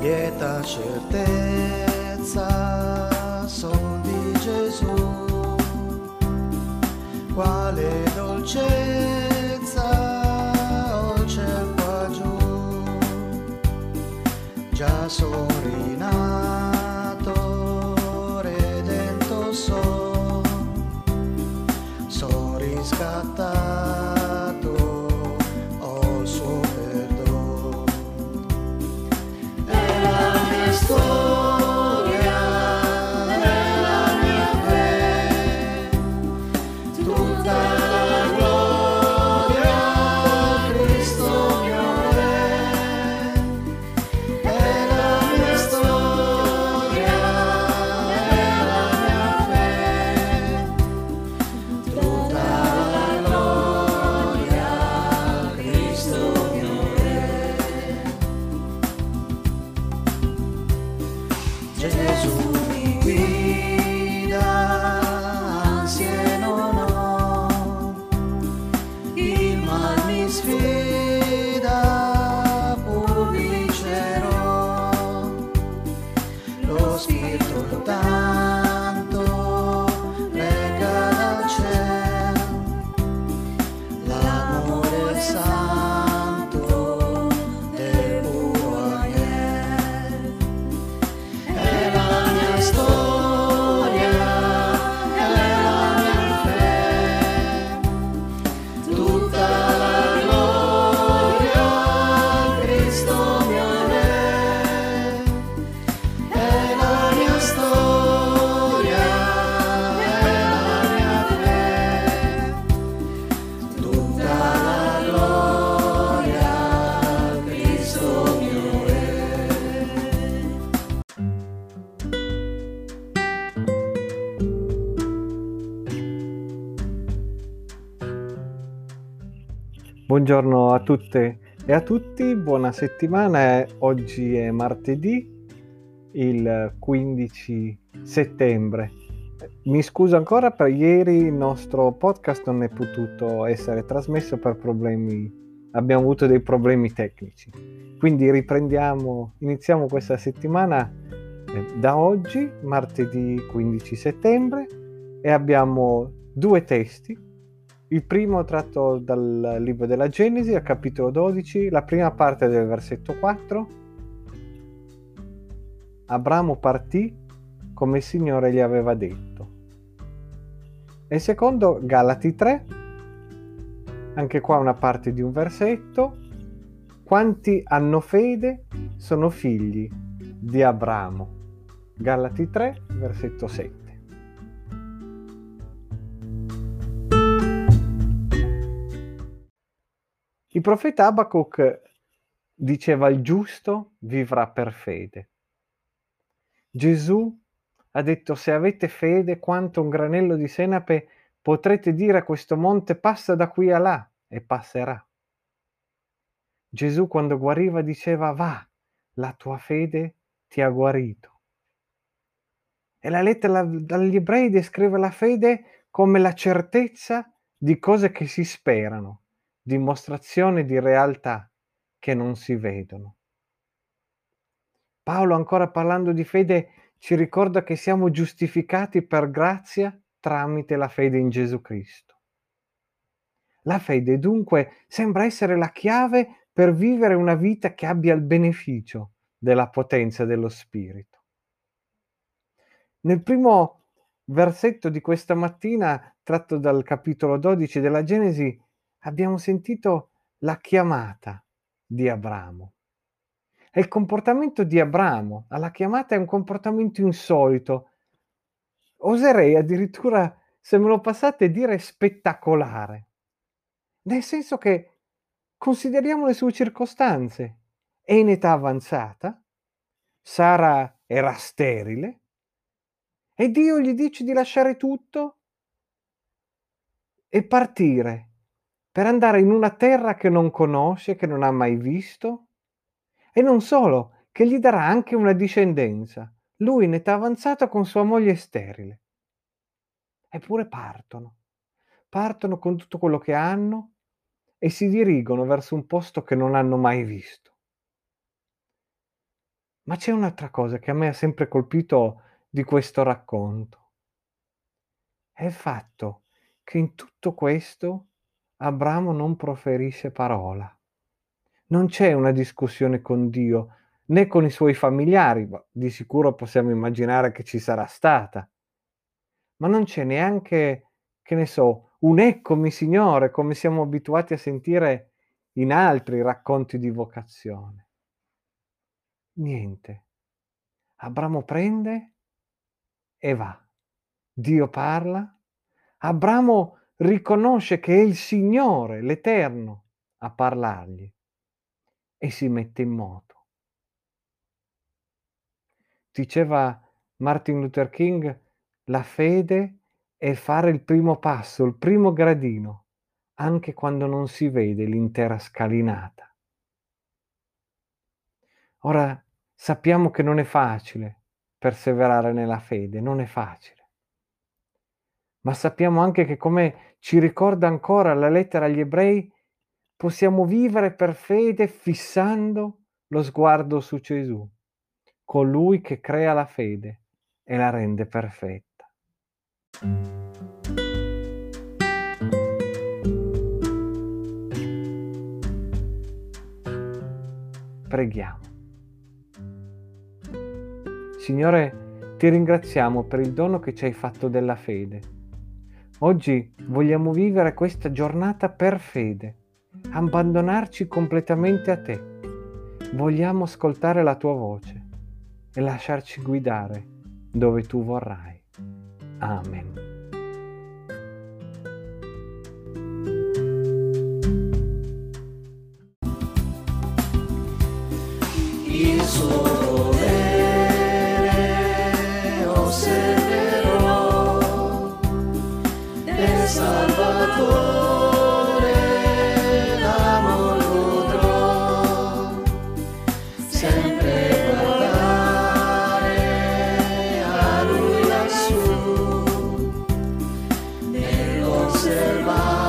lieta certezza son di Gesù, quale dolcezza Buongiorno a tutte e a tutti, buona settimana. Oggi è martedì, il 15 settembre. Mi scuso ancora per ieri il nostro podcast non è potuto essere trasmesso per problemi, abbiamo avuto dei problemi tecnici. Quindi riprendiamo, iniziamo questa settimana eh, da oggi, martedì 15 settembre, e abbiamo due testi il primo tratto dal libro della Genesi, al capitolo 12, la prima parte del versetto 4. Abramo partì come il Signore gli aveva detto. E il secondo, Galati 3, anche qua una parte di un versetto. Quanti hanno fede sono figli di Abramo. Galati 3, versetto 7. Il profeta Abacuc diceva il giusto vivrà per fede. Gesù ha detto se avete fede quanto un granello di senape potrete dire a questo monte passa da qui a là e passerà. Gesù quando guariva diceva va, la tua fede ti ha guarito. E la lettera dagli ebrei descrive la fede come la certezza di cose che si sperano dimostrazione di realtà che non si vedono. Paolo, ancora parlando di fede, ci ricorda che siamo giustificati per grazia tramite la fede in Gesù Cristo. La fede dunque sembra essere la chiave per vivere una vita che abbia il beneficio della potenza dello Spirito. Nel primo versetto di questa mattina, tratto dal capitolo 12 della Genesi, abbiamo sentito la chiamata di Abramo. E il comportamento di Abramo alla chiamata è un comportamento insolito, oserei addirittura, se me lo passate, dire spettacolare, nel senso che consideriamo le sue circostanze. È in età avanzata, Sara era sterile, e Dio gli dice di lasciare tutto e partire per andare in una terra che non conosce, che non ha mai visto, e non solo, che gli darà anche una discendenza, lui in età avanzata con sua moglie sterile. Eppure partono, partono con tutto quello che hanno e si dirigono verso un posto che non hanno mai visto. Ma c'è un'altra cosa che a me ha sempre colpito di questo racconto. È il fatto che in tutto questo Abramo non proferisce parola. Non c'è una discussione con Dio, né con i suoi familiari, di sicuro possiamo immaginare che ci sarà stata, ma non c'è neanche, che ne so, un eccomi Signore, come siamo abituati a sentire in altri racconti di vocazione. Niente. Abramo prende e va. Dio parla. Abramo riconosce che è il Signore, l'Eterno, a parlargli e si mette in moto. Diceva Martin Luther King, la fede è fare il primo passo, il primo gradino, anche quando non si vede l'intera scalinata. Ora sappiamo che non è facile perseverare nella fede, non è facile. Ma sappiamo anche che come ci ricorda ancora la lettera agli ebrei, possiamo vivere per fede fissando lo sguardo su Gesù, colui che crea la fede e la rende perfetta. Preghiamo. Signore, ti ringraziamo per il dono che ci hai fatto della fede. Oggi vogliamo vivere questa giornata per fede, abbandonarci completamente a te. Vogliamo ascoltare la tua voce e lasciarci guidare dove tu vorrai. Amen. Salvatore d'amor potrò sempre guardare a lui lassù serve.